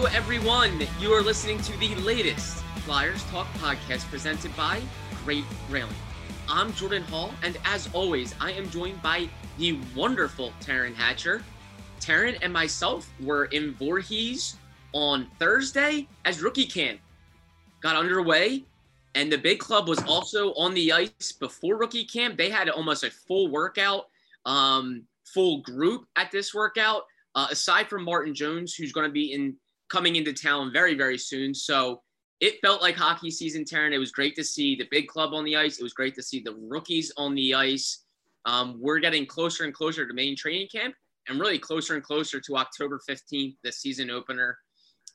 Hello, everyone. You are listening to the latest Flyers Talk podcast presented by Great Railing. I'm Jordan Hall, and as always, I am joined by the wonderful Taryn Hatcher. Taryn and myself were in Voorhees on Thursday as rookie camp got underway, and the big club was also on the ice before rookie camp. They had almost a full workout, um, full group at this workout. Uh, aside from Martin Jones, who's going to be in coming into town very very soon, so it felt like hockey season, Taryn. It was great to see the big club on the ice. It was great to see the rookies on the ice. Um, we're getting closer and closer to main training camp and really closer and closer to October 15th, the season opener.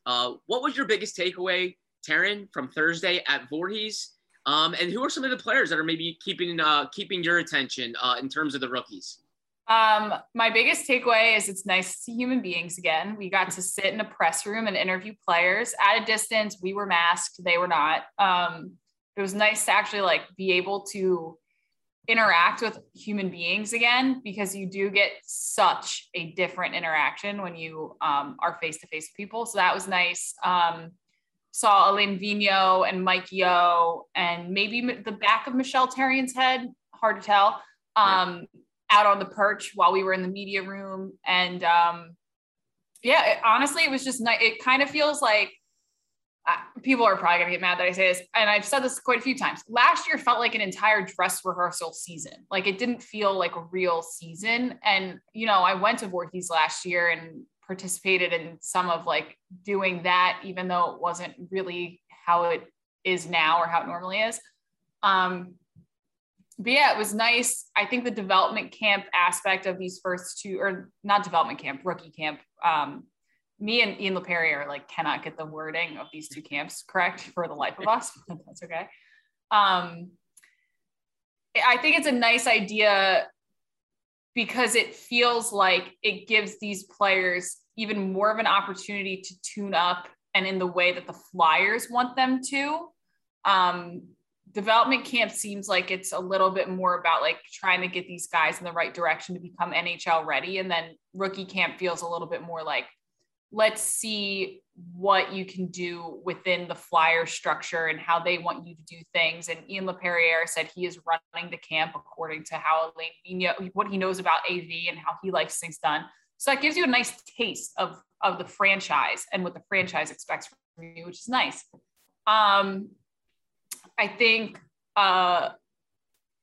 Uh, what was your biggest takeaway, Taryn, from Thursday at Voorhees? Um, and who are some of the players that are maybe keeping uh, keeping your attention uh, in terms of the rookies? Um, my biggest takeaway is it's nice to see human beings again. We got to sit in a press room and interview players at a distance. We were masked, they were not. Um, it was nice to actually like be able to interact with human beings again because you do get such a different interaction when you um, are face to face with people. So that was nice. Um, saw Alain Vigneault and Mike Yeo and maybe the back of Michel Therrien's head, hard to tell. Um, yeah out on the perch while we were in the media room. And um, yeah, it, honestly, it was just nice. It kind of feels like uh, people are probably going to get mad that I say this. And I've said this quite a few times. Last year felt like an entire dress rehearsal season. Like it didn't feel like a real season. And, you know, I went to Voorhees last year and participated in some of like doing that, even though it wasn't really how it is now or how it normally is. Um, but yeah, it was nice. I think the development camp aspect of these first two, or not development camp, rookie camp. Um, me and Ian LaPerriere are like cannot get the wording of these two camps correct for the life of us. That's okay. Um, I think it's a nice idea because it feels like it gives these players even more of an opportunity to tune up and in the way that the Flyers want them to. Um, development camp seems like it's a little bit more about like trying to get these guys in the right direction to become NHL ready. And then rookie camp feels a little bit more like, let's see what you can do within the flyer structure and how they want you to do things. And Ian LaPerriere said he is running the camp according to how Vigneault, what he knows about AV and how he likes things done. So that gives you a nice taste of, of the franchise and what the franchise expects from you, which is nice. Um, I think uh,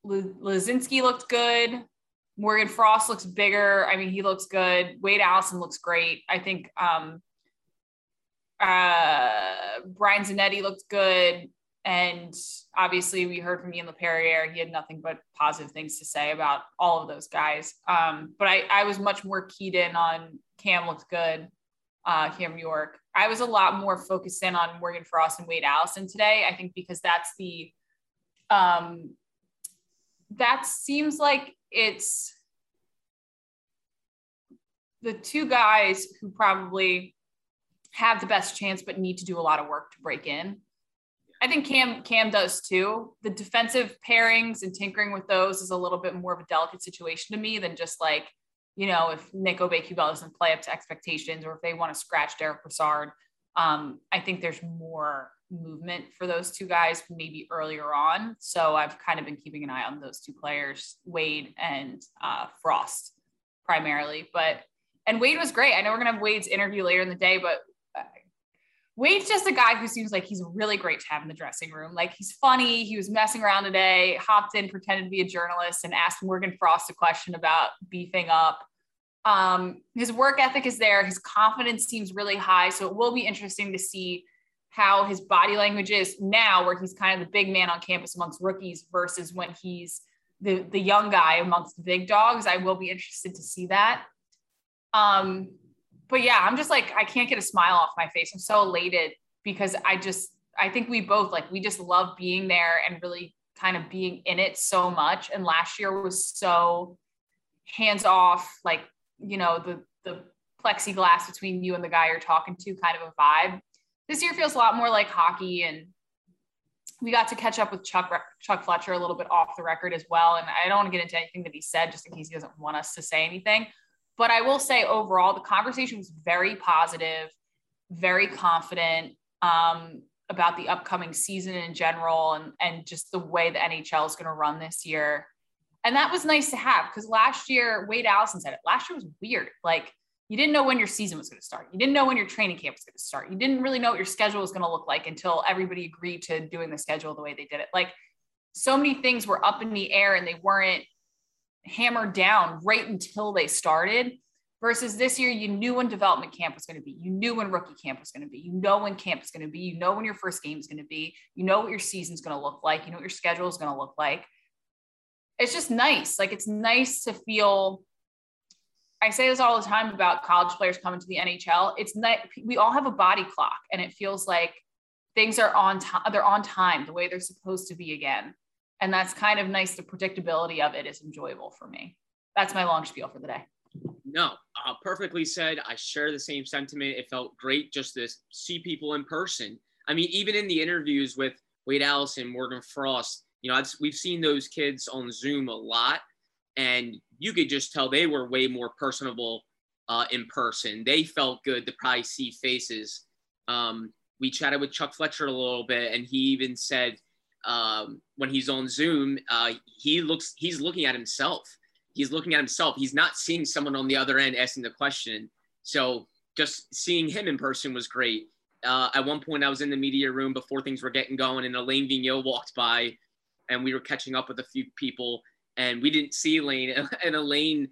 Laczynski looked good. Morgan Frost looks bigger. I mean, he looks good. Wade Allison looks great. I think um, uh, Brian Zanetti looked good. And obviously, we heard from Ian LaPerriere. He had nothing but positive things to say about all of those guys. Um, but I, I was much more keyed in on Cam looked good uh, Cam York. I was a lot more focused in on Morgan Frost and Wade Allison today. I think because that's the, um, that seems like it's the two guys who probably have the best chance but need to do a lot of work to break in. I think Cam Cam does too. The defensive pairings and tinkering with those is a little bit more of a delicate situation to me than just like you know, if Nick Aube-Kubel doesn't play up to expectations or if they want to scratch Derek Brassard, um, I think there's more movement for those two guys maybe earlier on. So I've kind of been keeping an eye on those two players, Wade and uh, Frost primarily. But and Wade was great. I know we're gonna have Wade's interview later in the day, but Wade's just a guy who seems like he's really great to have in the dressing room. Like he's funny. He was messing around today, hopped in, pretended to be a journalist, and asked Morgan Frost a question about beefing up. Um, his work ethic is there. His confidence seems really high. So it will be interesting to see how his body language is now, where he's kind of the big man on campus amongst rookies versus when he's the, the young guy amongst the big dogs. I will be interested to see that. Um, but yeah, I'm just like, I can't get a smile off my face. I'm so elated because I just, I think we both like, we just love being there and really kind of being in it so much. And last year was so hands off, like you know the the plexiglass between you and the guy you're talking to kind of a vibe this year feels a lot more like hockey and we got to catch up with Chuck Chuck Fletcher a little bit off the record as well. And I don't want to get into anything that he said just in case he doesn't want us to say anything. But I will say overall, the conversation was very positive, very confident um, about the upcoming season in general and, and just the way the NHL is going to run this year. And that was nice to have because last year, Wade Allison said it. Last year was weird. Like you didn't know when your season was going to start. You didn't know when your training camp was going to start. You didn't really know what your schedule was going to look like until everybody agreed to doing the schedule the way they did it. Like so many things were up in the air and they weren't hammered down right until they started. Versus this year, you knew when development camp was going to be. You knew when rookie camp was going to be. You know when camp is going to be. You know when your first game is going to be. You know what your season's going to look like. You know what your schedule is going to look like. It's just nice. Like it's nice to feel. I say this all the time about college players coming to the NHL. It's not. We all have a body clock, and it feels like things are on time. They're on time the way they're supposed to be again, and that's kind of nice. The predictability of it is enjoyable for me. That's my long spiel for the day. No, uh, perfectly said. I share the same sentiment. It felt great just to see people in person. I mean, even in the interviews with Wade Allison, Morgan Frost, you know, we've seen those kids on Zoom a lot, and you could just tell they were way more personable uh, in person. They felt good to probably see faces. Um, we chatted with Chuck Fletcher a little bit, and he even said um, when he's on Zoom, uh, he looks he's looking at himself he's looking at himself. He's not seeing someone on the other end asking the question. So just seeing him in person was great. Uh, at one point, I was in the media room before things were getting going, and Alain Vigneault walked by, and we were catching up with a few people, and we didn't see Alain, and Alain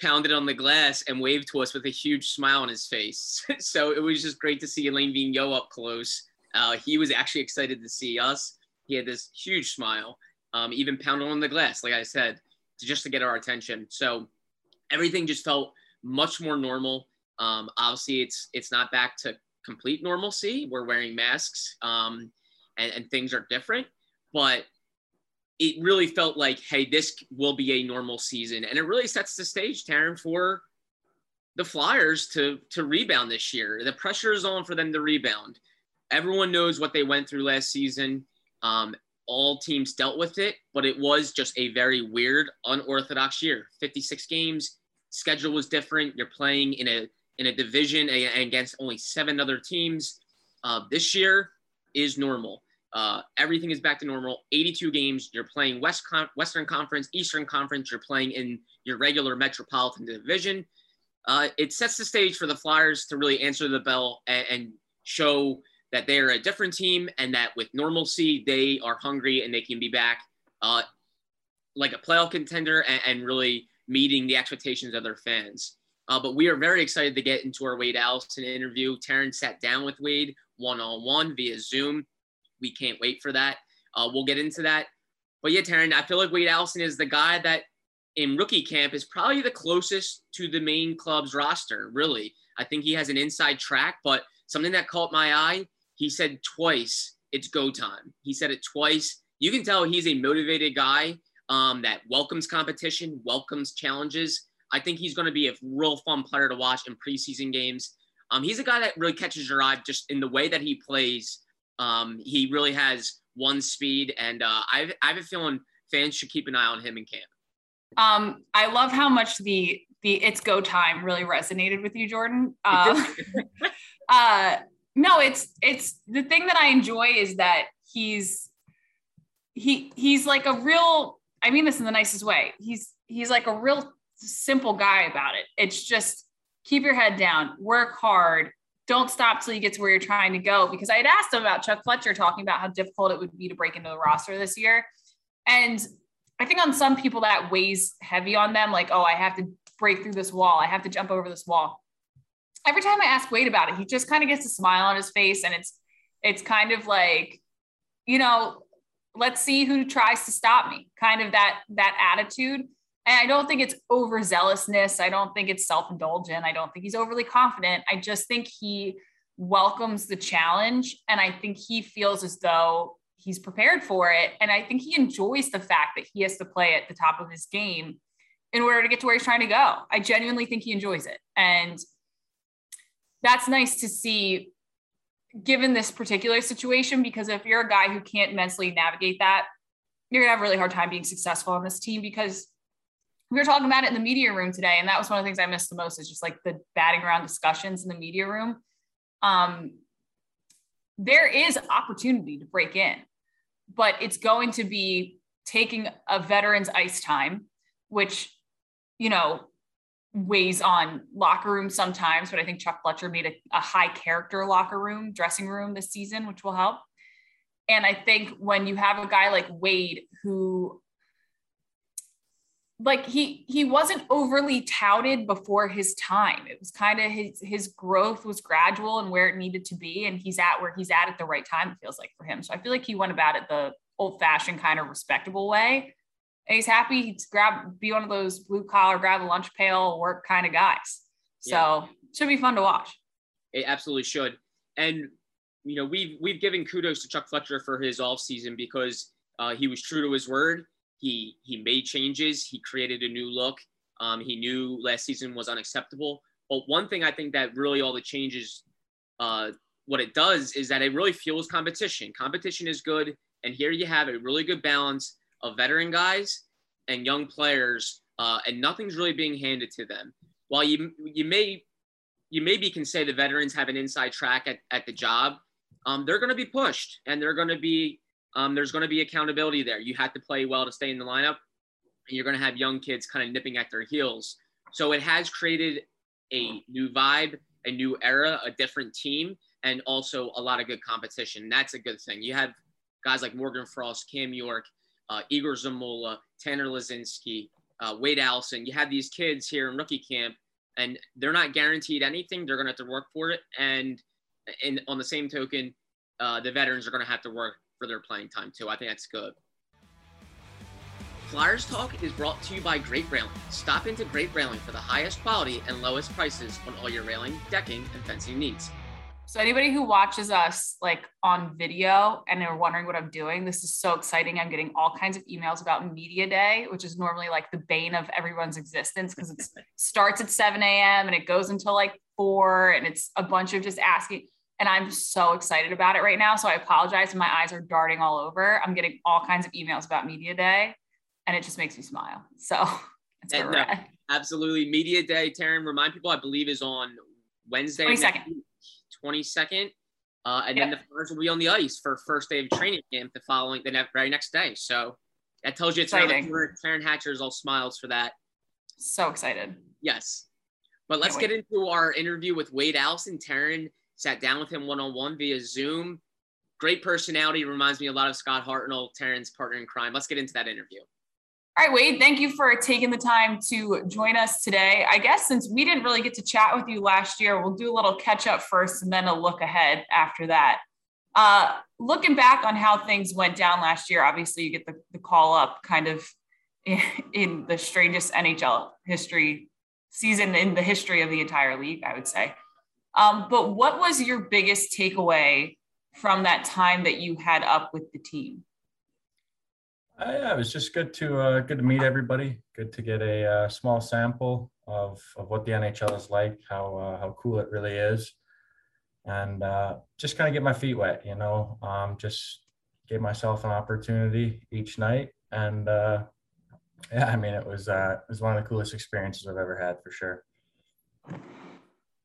pounded on the glass and waved to us with a huge smile on his face. so it was just great to see Alain Vigneault up close. Uh, he was actually excited to see us. He had this huge smile, um, even pounding on the glass, like I said to just to get our attention. So everything just felt much more normal. Um, obviously, it's it's not back to complete normalcy. We're wearing masks, um, and, and things are different, but it really felt like, hey, this will be a normal season, and it really sets the stage, Taryn, for the Flyers to to rebound this year. The pressure is on for them to rebound. Everyone knows what they went through last season. Um, all teams dealt with it, but it was just a very weird, unorthodox year. 56 games, schedule was different. You're playing in a in a division against only seven other teams. Uh, this year is normal. Uh, everything is back to normal. 82 games. You're playing West Con- Western Conference, Eastern Conference. You're playing in your regular Metropolitan Division. Uh, it sets the stage for the Flyers to really answer the bell and, and show that they are a different team and that with normalcy they are hungry and they can be back uh, like a playoff contender and, and, really meeting the expectations of their fans. Uh, but we are very excited to get into our Wade Allison interview. Taryn sat down with Wade one on one via Zoom. We can't wait for that. Uh, we'll get into that. But yeah, Taryn, I feel like Wade Allison is the guy that in rookie camp is probably the closest to the main club's roster, really. I think he has an inside track, but something that caught my eye he said twice, it's go time. He said it twice. You can tell he's a motivated guy um, that welcomes competition, welcomes challenges. I think he's going to be a real fun player to watch in preseason games. Um, he's a guy that really catches your eye just in the way that he plays. Um, he really has one speed, and uh, I, I have a feeling fans should keep an eye on him in camp. Um, I love how much the the it's go time really resonated with you, Jordan. Uh, uh, no, it's it's the thing that I enjoy is that he's he he's like a real I mean this in the nicest way. He's he's like a real simple guy about it. It's just keep your head down, work hard, don't stop till you get to where you're trying to go. Because I had asked him about Chuck Fletcher talking about how difficult it would be to break into the roster this year. And I think on some people that weighs heavy on them, like, oh, I have to break through this wall, I have to jump over this wall every time I ask Wade about it, he just kind of gets a smile on his face, and it's it's kind of like, you know, let's see who tries to stop me, kind of that that attitude. And I don't think it's overzealousness. I don't think it's self-indulgent. I don't think he's overly confident. I just think he welcomes the challenge, and I think he feels as though he's prepared for it. And I think he enjoys the fact that he has to play at the top of his game in order to get to where he's trying to go. I genuinely think he enjoys it. And that's nice to see given this particular situation because if you're a guy who can't mentally navigate that you're gonna have a really hard time being successful on this team because we were talking about it in the media room today and that was one of the things i missed the most is just like the batting around discussions in the media room. Um, there is opportunity to break in, but it's going to be taking a veteran's ice time, which, you know, weighs on locker room sometimes, but I think Chuck Fletcher made a, a high character locker room, dressing room this season, which will help. And I think when you have a guy like Wade who like he he wasn't overly touted before his time. It was kind of his his growth was gradual and where it needed to be, and he's at where he's at at the right time. It feels like for him. So I feel like he went about it the old fashioned kind of respectable way. And he's happy he's grab be one of those blue collar, grab a lunch pail, work kind of guys. So yeah. should be fun to watch. It absolutely should. And you know we've we've given kudos to Chuck Fletcher for his off season because uh, he was true to his word he he made changes. He created a new look. Um, he knew last season was unacceptable. But one thing I think that really all the changes, uh, what it does is that it really fuels competition. Competition is good, and here you have a really good balance of veteran guys and young players, uh, and nothing's really being handed to them. While you you may you maybe can say the veterans have an inside track at, at the job, um, they're going to be pushed and they're going to be um, there's going to be accountability there. You have to play well to stay in the lineup, and you're going to have young kids kind of nipping at their heels. So it has created a new vibe, a new era, a different team, and also a lot of good competition. That's a good thing. You have guys like Morgan Frost, Cam York, uh, Egor Zamula, Tanner Laczynski, uh, Wade Allison. You have these kids here in rookie camp, and they're not guaranteed anything. They're going to have to work for it. And, and on the same token, uh, the veterans are going to have to work for their playing time too. I think that's good. Flyers Talk is brought to you by Great Railing. Stop into Great Railing for the highest quality and lowest prices on all your railing, decking, and fencing needs. So anybody who watches us like on video and they're wondering what I'm doing, this is so exciting. I'm getting all kinds of emails about media day, which is normally like the bane of everyone's existence because it starts at 7 a.m. and it goes until like four and it's a bunch of just asking and I'm so excited about it right now. So I apologize. My eyes are darting all over. I'm getting all kinds of emails about Media Day, and it just makes me smile. So it's and, no, uh, absolutely. Media Day, Taryn, remind people, I believe, is on Wednesday, 22nd. 22nd. Uh, and yep. then the Flyers will be on the ice for first day of training camp the following, the very next day. So that tells you it's exciting. Taryn Hatcher is all smiles for that. So excited. Yes. But let's get into our interview with Wade Allison. Taryn sat down with him one on one via Zoom. Great personality, reminds me a lot of Scott Hartnell, Taryn's partner in crime. Let's get into that interview. All right, Wade, thank you for taking the time to join us today. I guess since we didn't really get to chat with you last year, we'll do a little catch up first and then a look ahead after that. Uh, looking back on how things went down last year, obviously you get the, the call up kind of in, in the strangest NHL history season in the history of the entire league, I would say. Um, but what was your biggest takeaway from that time that you had up with the team? Uh, yeah, it was just good to uh, good to meet everybody. Good to get a uh, small sample of, of what the NHL is like, how uh, how cool it really is, and uh, just kind of get my feet wet. You know, um, just give myself an opportunity each night, and uh, yeah, I mean, it was it was one of the coolest experiences I've ever had for sure.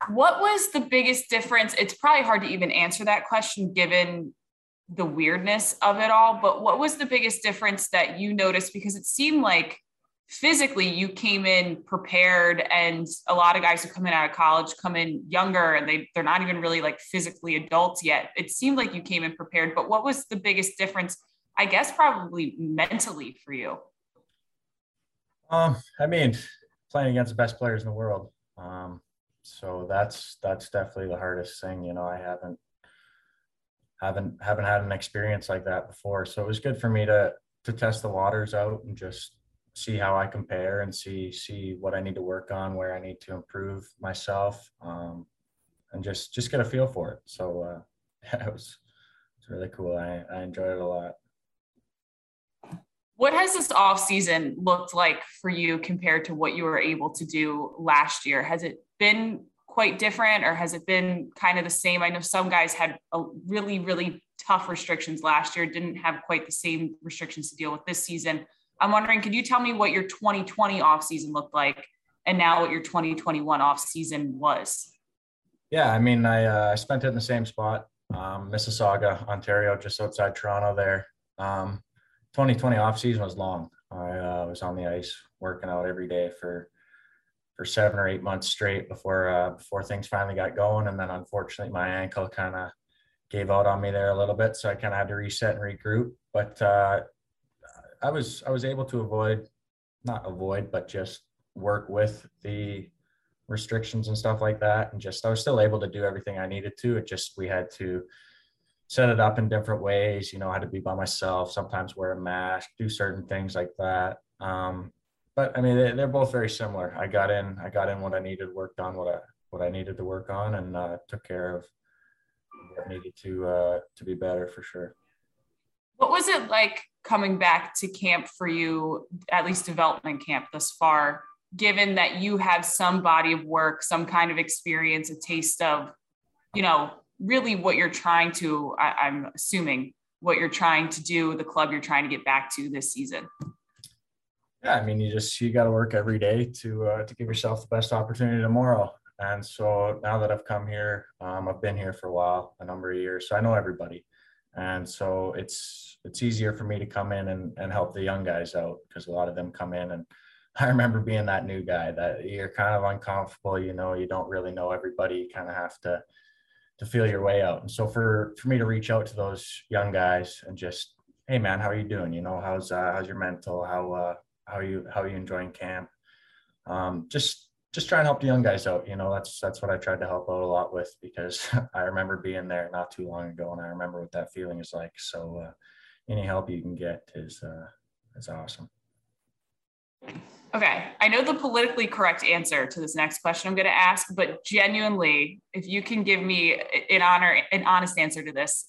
What was the biggest difference? It's probably hard to even answer that question given the weirdness of it all, but what was the biggest difference that you noticed? Because it seemed like physically you came in prepared and a lot of guys who come in out of college come in younger and they they're not even really like physically adults yet. It seemed like you came in prepared but what was the biggest difference i guess probably mentally for you? Um i mean playing against the best players in the world. Um so that's that's definitely the hardest thing you know i haven't haven't haven't had an experience like that before. So it was good for me to to test the waters out and just see how i compare and see see what i need to work on where i need to improve myself um, and just just get a feel for it. So uh yeah, it was it's really cool. I i enjoyed it a lot. What has this off season looked like for you compared to what you were able to do last year? Has it been quite different or has it been kind of the same? I know some guys had a really, really tough restrictions last year, didn't have quite the same restrictions to deal with this season. I'm wondering, could you tell me what your 2020 off season looked like and now what your 2021 off season was? Yeah, I mean, I uh, spent it in the same spot, um, Mississauga, Ontario, just outside Toronto. There, um, 2020 off season was long. I uh, was on the ice working out every day for for seven or eight months straight before uh, before things finally got going, and then unfortunately my ankle kind of gave out on me there a little bit, so I kind of had to reset and regroup. But uh, I was I was able to avoid, not avoid, but just work with the restrictions and stuff like that, and just I was still able to do everything I needed to. It just we had to set it up in different ways. You know, I had to be by myself, sometimes wear a mask, do certain things like that. Um, but I mean, they, are both very similar. I got in, I got in what I needed, worked on what I what I needed to work on, and uh, took care of what needed to uh, to be better for sure. What was it like coming back to camp for you, at least development camp thus far? Given that you have some body of work, some kind of experience, a taste of, you know, really what you're trying to, I, I'm assuming, what you're trying to do, the club you're trying to get back to this season. Yeah, I mean, you just you got to work every day to uh, to give yourself the best opportunity tomorrow. And so now that I've come here, um, I've been here for a while, a number of years, so I know everybody, and so it's it's easier for me to come in and, and help the young guys out because a lot of them come in and I remember being that new guy that you're kind of uncomfortable, you know, you don't really know everybody, you kind of have to to feel your way out. And so for for me to reach out to those young guys and just, hey man, how are you doing? You know, how's uh, how's your mental? How uh, how are you how are you enjoying camp? Um, just just try and help the young guys out. You know, that's that's what I tried to help out a lot with because I remember being there not too long ago, and I remember what that feeling is like. So, uh, any help you can get is uh, is awesome. Okay, I know the politically correct answer to this next question I'm going to ask, but genuinely, if you can give me an honor, an honest answer to this,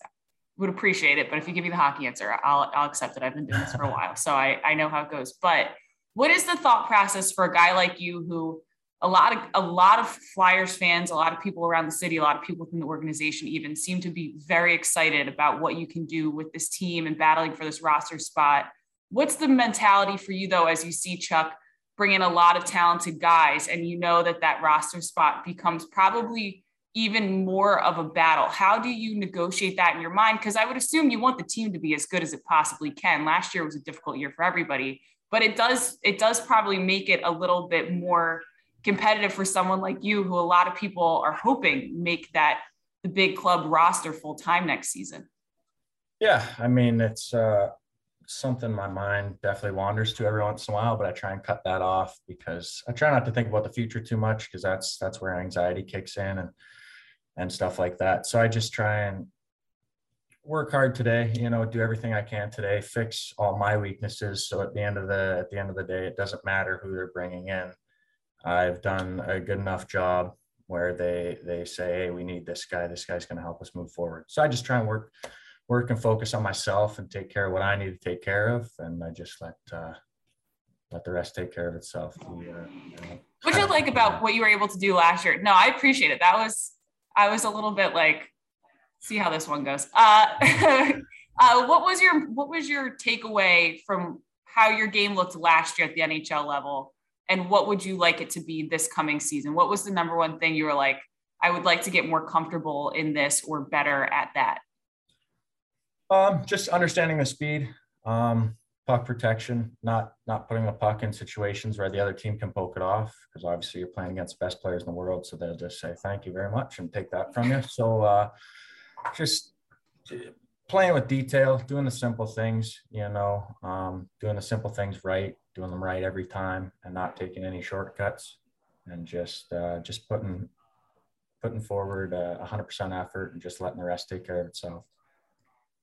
would appreciate it. But if you give me the hockey answer, I'll, I'll accept it. I've been doing this for a while, so I, I know how it goes. But what is the thought process for a guy like you who a lot of a lot of Flyers fans, a lot of people around the city, a lot of people within the organization even seem to be very excited about what you can do with this team and battling for this roster spot. What's the mentality for you though as you see Chuck bring in a lot of talented guys and you know that that roster spot becomes probably even more of a battle. How do you negotiate that in your mind? Because I would assume you want the team to be as good as it possibly can. Last year was a difficult year for everybody, but it does it does probably make it a little bit more competitive for someone like you, who a lot of people are hoping make that the big club roster full time next season. Yeah, I mean it's uh, something my mind definitely wanders to every once in a while, but I try and cut that off because I try not to think about the future too much because that's that's where anxiety kicks in and and stuff like that. So I just try and work hard today, you know, do everything I can today, fix all my weaknesses. So at the end of the at the end of the day, it doesn't matter who they're bringing in. I've done a good enough job where they they say, hey, we need this guy. This guy's going to help us move forward. So I just try and work work and focus on myself and take care of what I need to take care of, and I just let uh, let the rest take care of itself. What you like about what you were able to do last year? No, I appreciate it. That was I was a little bit like, see how this one goes. Uh, uh, what was your what was your takeaway from how your game looked last year at the NHL level, and what would you like it to be this coming season? What was the number one thing you were like, I would like to get more comfortable in this or better at that? Um, just understanding the speed. Um, puck protection, not not putting the puck in situations where the other team can poke it off, because obviously you're playing against the best players in the world, so they'll just say thank you very much and take that from you. So uh, just playing with detail, doing the simple things, you know, um, doing the simple things right, doing them right every time, and not taking any shortcuts, and just uh, just putting putting forward a 100% effort and just letting the rest take care of itself.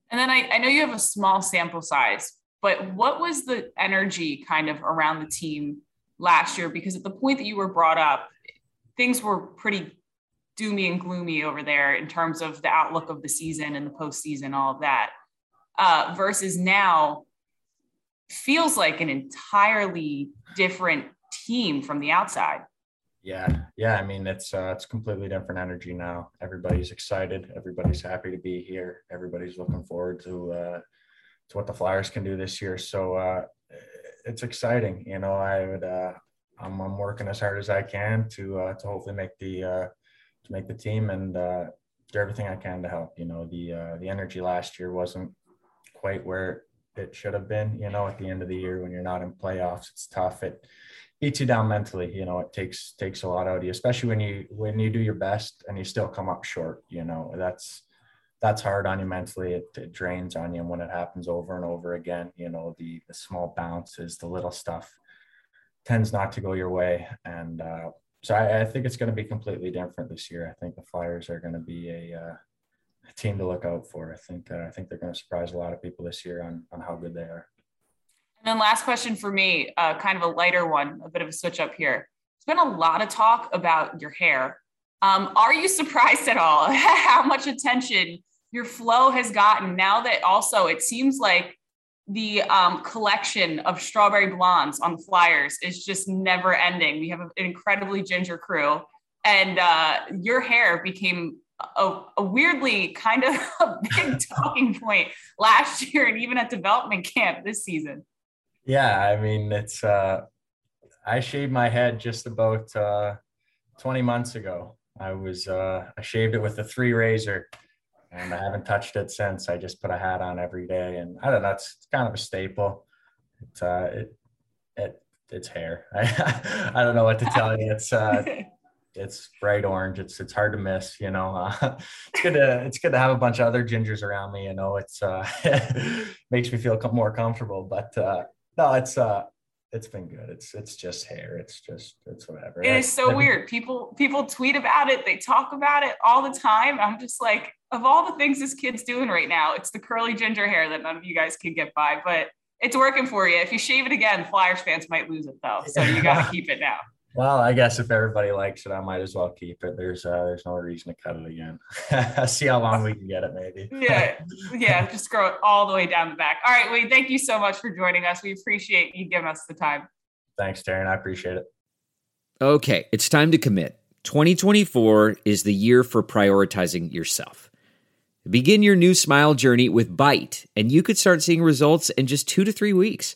And then I, I know you have a small sample size, but what was the energy kind of around the team last year? Because at the point that you were brought up, things were pretty doomy and gloomy over there in terms of the outlook of the season and the postseason, all of that. Uh, versus now, feels like an entirely different team from the outside. Yeah, yeah. I mean, it's uh, it's completely different energy now. Everybody's excited. Everybody's happy to be here. Everybody's looking forward to uh, what the Flyers can do this year. So uh, it's exciting. You know, I would uh, I'm, I'm working as hard as I can to uh, to hopefully make the uh, to make the team and uh, do everything I can to help. You know, the uh, the energy last year wasn't quite where it should have been. You know, at the end of the year when you're not in playoffs, it's tough. It beats you down mentally. You know, it takes takes a lot out of you, especially when you when you do your best and you still come up short. You know, that's that's hard on you mentally. It, it drains on you, when it happens over and over again, you know, the the small bounces, the little stuff tends not to go your way, and uh, so I, I, think it's going to be completely different this year. I think the Flyers are going to be a, uh, a team to look out for. I think uh, I think they're going to surprise a lot of people this year on on how good they are. And then last question for me, uh, kind of a lighter one, a bit of a switch up here. There's been a lot of talk about your hair. Um, are you surprised at all how much attention your flow has gotten now that also it seems like the um, collection of strawberry blondes on the flyers is just never ending. We have an incredibly ginger crew, and uh, your hair became a, a, weirdly kind of a big talking point last year and even at development camp this season. Yeah, I mean, it's, uh, I shaved my head just about uh, 20 months ago. I was, uh, I shaved it with a three razor and I haven't touched it since. I just put a hat on every day, and I don't know. It's, it's kind of a staple. It's uh, it, it it's hair. I, I don't know what to tell you. It's uh, it's bright orange. It's it's hard to miss. You know, uh, it's good to it's good to have a bunch of other gingers around me. You know, it's uh, makes me feel more comfortable. But uh, no, it's uh, it's been good. It's it's just hair. It's just it's whatever. It is so weird. People people tweet about it. They talk about it all the time. I'm just like, of all the things this kid's doing right now, it's the curly ginger hair that none of you guys can get by. But it's working for you. If you shave it again, Flyers fans might lose it though. So you got to keep it now. Well, I guess if everybody likes it, I might as well keep it. There's uh, there's no reason to cut it again. See how long we can get it, maybe. yeah, yeah, just grow it all the way down the back. All right, Wade, thank you so much for joining us. We appreciate you giving us the time. Thanks, Taryn. I appreciate it. Okay, it's time to commit. 2024 is the year for prioritizing yourself. Begin your new smile journey with Byte, and you could start seeing results in just two to three weeks.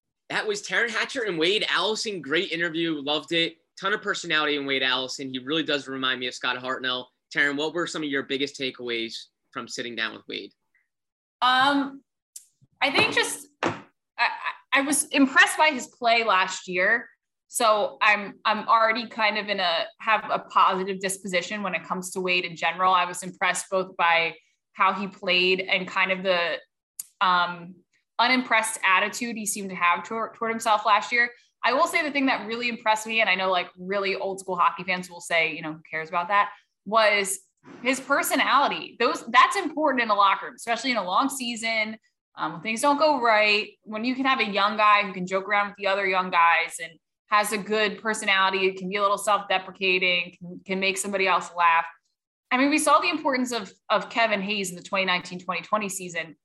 That was Taryn Hatcher and Wade Allison. Great interview. Loved it. Ton of personality in Wade Allison. He really does remind me of Scott Hartnell. Taryn, what were some of your biggest takeaways from sitting down with Wade? Um, I think just I, I was impressed by his play last year. So I'm I'm already kind of in a have a positive disposition when it comes to Wade in general. I was impressed both by how he played and kind of the um, unimpressed attitude he seemed to have toward, toward himself last year. I will say the thing that really impressed me, and I know like really old school hockey fans will say, you know, who cares about that, was his personality. Those that's important in a locker room, especially in a long season. Um, when things don't go right, when you can have a young guy who can joke around with the other young guys and has a good personality, it can be a little self-deprecating, can, can make somebody else laugh. I mean, we saw the importance of of Kevin Hayes in the 2019-2020 season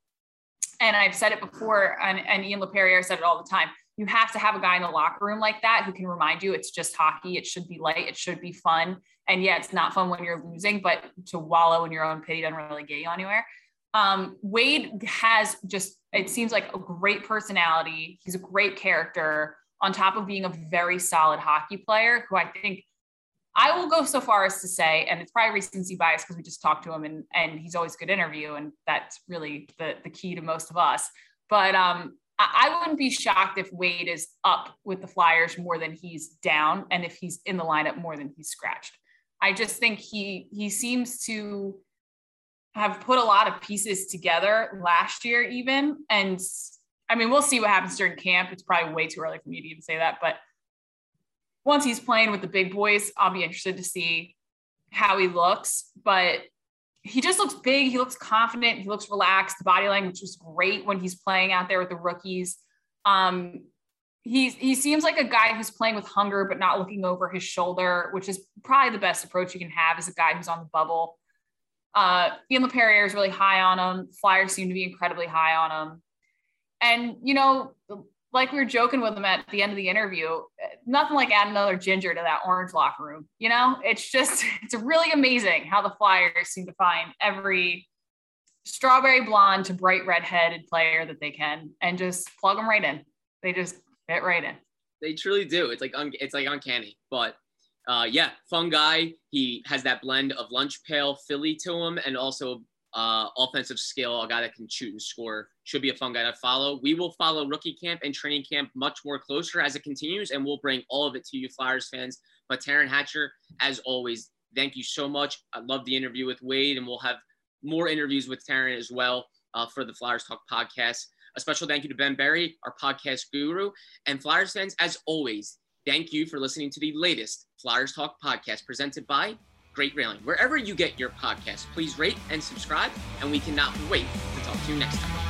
and I've said it before, and, and Ian LaPerriere said it all the time. You have to have a guy in the locker room like that who can remind you it's just hockey. It should be light. It should be fun. And yeah, it's not fun when you're losing, but to wallow in your own pity doesn't really get you anywhere. Um, Wade has just, it seems like a great personality. He's a great character on top of being a very solid hockey player who I think I will go so far as to say, and it's probably recency bias because we just talked to him and, and he's always good interview. And that's really the, the key to most of us. But um, I, I wouldn't be shocked if Wade is up with the Flyers more than he's down and if he's in the lineup more than he's scratched. I just think he he seems to have put a lot of pieces together last year, even. And I mean, we'll see what happens during camp. It's probably way too early for me to even say that. But once he's playing with the big boys, I'll be interested to see how he looks. But he just looks big. He looks confident. He looks relaxed. The body language was great when he's playing out there with the rookies. Um, he he seems like a guy who's playing with hunger but not looking over his shoulder, which is probably the best approach you can have as a guy who's on the bubble. Uh, Ian Laperriere is really high on him. Flyers seem to be incredibly high on him. And you know, like we were joking with him at the end of the interview, nothing like add another ginger to that orange locker room. You know, it's just it's really amazing how the Flyers seem to find every strawberry blonde to bright red-headed player that they can and just plug them right in. They just Fit right in. They truly do. It's like un- it's like uncanny. But uh, yeah, fun guy. He has that blend of lunch pail Philly to him, and also uh, offensive skill. A guy that can shoot and score. Should be a fun guy to follow. We will follow rookie camp and training camp much more closer as it continues, and we'll bring all of it to you, Flyers fans. But Taryn Hatcher, as always, thank you so much. I love the interview with Wade, and we'll have more interviews with Taryn as well uh, for the Flyers Talk podcast. A special thank you to Ben Berry, our podcast guru, and Flyers fans, as always, thank you for listening to the latest Flyers Talk podcast presented by Great Railing. Wherever you get your podcast, please rate and subscribe, and we cannot wait to talk to you next time.